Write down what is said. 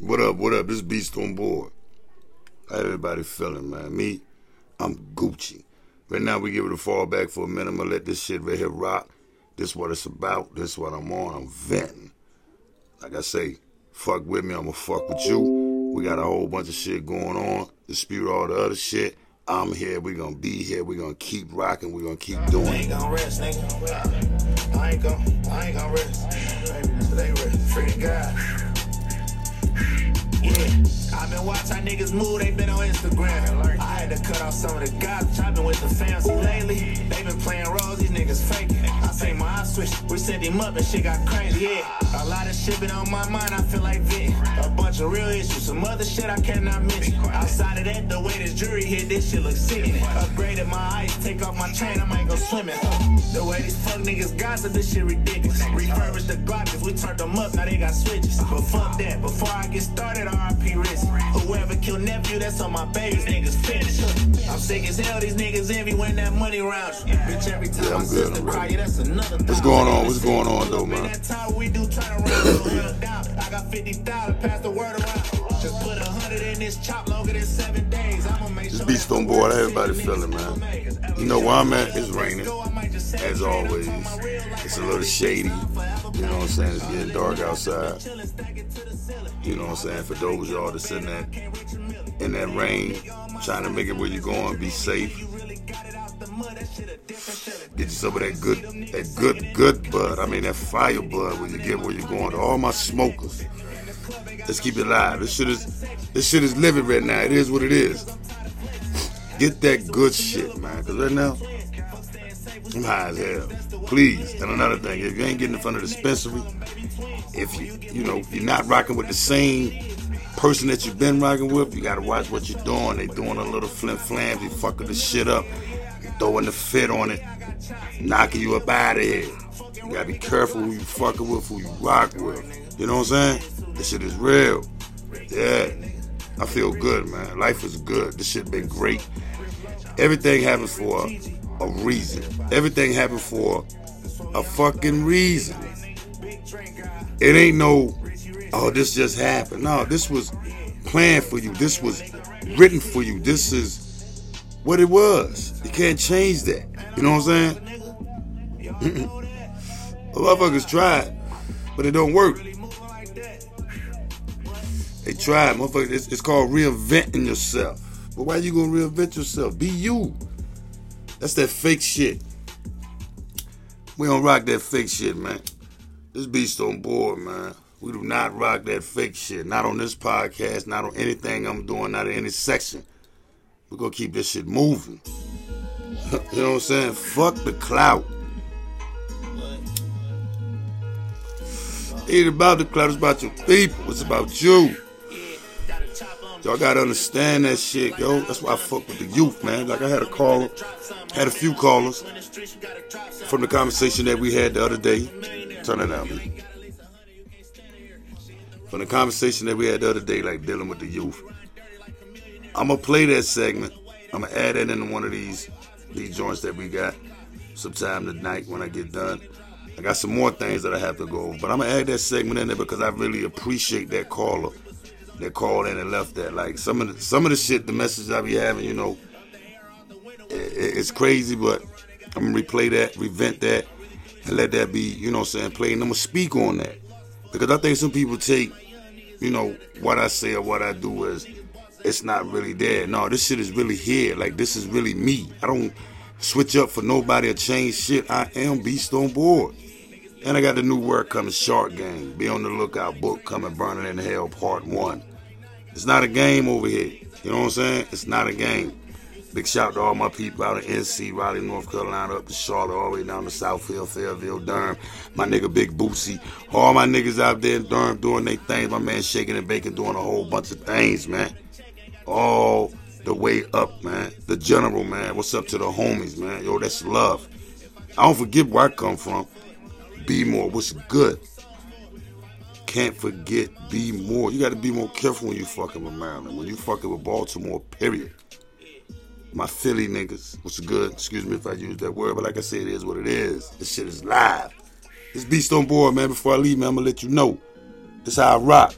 What up, what up? This Beast on board. How everybody feeling, man? Me, I'm Gucci. Right now, we give it a fall back for a minute. I'm gonna let this shit right here rock. This what it's about. This what I'm on. I'm venting. Like I say, fuck with me. I'ma fuck with you. We got a whole bunch of shit going on. Dispute all the other shit. I'm here. We gonna be here. We gonna keep rocking. We gonna keep doing. I ain't gonna rest, nigga. I ain't gonna, I ain't gonna rest. It rest. Free God. I've been watching niggas move, they been on Instagram. I had to cut off some of the garbage, I've been with the fancy lately. They been playing roles, these niggas faking. I say my eyes switch, we set him up and shit got crazy, yeah. A lot of shit been on my mind, I feel like Vic. Of real issues, some other shit I cannot miss. Outside of that, the way this jury hit, this shit look sickening. Upgraded my ice, take off my chain, I might go swimming. The way these fuck niggas gossip, this shit ridiculous. Refurbished the Glock, we turned them up, now they got switches. But fuck that, before I get started, RIP risk. Whoever killed nephew, that's on my babies, niggas finish. I'm sick as hell, these niggas envy when that money round. Bitch, every time Yeah, I'm my good, sister cry, yeah, that's another What's going on? What's going on, though, man? That time we do turn around, down. I got 50,000, pass the word around. Just put a hundred in this chop longer than seven days. I'ma make sure beast on board. everybody feeling, man? You know where I'm at? It's raining. As always, it's a little shady. You know what I'm saying? It's getting dark outside. You know what I'm saying? For those y'all that's in that in that rain, trying to make it where you're going, be safe. Get you some of that good, that good, good bud. I mean that fire bud when you get where you're going. To all my smokers, let's keep it live. This shit is, this shit is living right now. It is what it is. Get that good shit, man. Cause right now, I'm high as hell. Please. And another thing, if you ain't getting in front of the dispensary, if you, you know, you're not rocking with the same person that you've been rocking with, you gotta watch what you're doing. They doing a little flim flam, you fucking the shit up, throwing the fit on it, knocking you up out of here. You gotta be careful who you fucking with, who you rock with. You know what I'm saying? This shit is real. Yeah. I feel good, man. Life is good. This shit been great. Everything happens for a reason. Everything happens for a fucking reason. It ain't no, oh, this just happened. No, this was planned for you. This was written for you. This is what it was. You can't change that. You know what I'm saying? Motherfuckers tried, but it don't work. They tried, motherfucker. It's, it's called reinventing yourself. But why you gonna reinvent yourself? Be you. That's that fake shit. We don't rock that fake shit, man. This beast on board, man. We do not rock that fake shit. Not on this podcast, not on anything I'm doing, not in any section. We're gonna keep this shit moving. you know what I'm saying? Fuck the clout. It ain't about the clout, it's about your people. It's about you. Y'all gotta understand that shit, yo. That's why I fuck with the youth, man. Like I had a caller, had a few callers from the conversation that we had the other day. Turn it down. From the conversation that we had the other day, like dealing with the youth. I'm gonna play that segment. I'm gonna add that into one of these these joints that we got sometime tonight when I get done. I got some more things that I have to go over, but I'm gonna add that segment in there because I really appreciate that caller that called in and left that. Like some of the some of the shit, the message I be having, you know, i- i- it's crazy, but I'm gonna replay that, revent that, and let that be, you know, what I'm saying, play, and I'm gonna speak on that because I think some people take, you know, what I say or what I do as it's not really there. No, this shit is really here. Like this is really me. I don't switch up for nobody or change shit. I am beast on board. And I got the new work coming, Shark Game. Be on the lookout. Book coming, Burning in Hell, Part One. It's not a game over here. You know what I'm saying? It's not a game. Big shout to all my people out in NC, Raleigh, North Carolina, up to Charlotte, all the way down to Southfield, Fairville, Durham. My nigga Big Boosie. All my niggas out there in Durham doing their things. My man Shaking and Bacon doing a whole bunch of things, man. All the way up, man. The general, man. What's up to the homies, man? Yo, that's love. I don't forget where I come from. Be more. What's good? Can't forget, be more. You got to be more careful when you fucking with Maryland. When you fucking with Baltimore, period. My Philly niggas, what's good? Excuse me if I use that word, but like I said, it is what it is. This shit is live. This beast on board, man. Before I leave, man, I'm gonna let you know. This how I rock.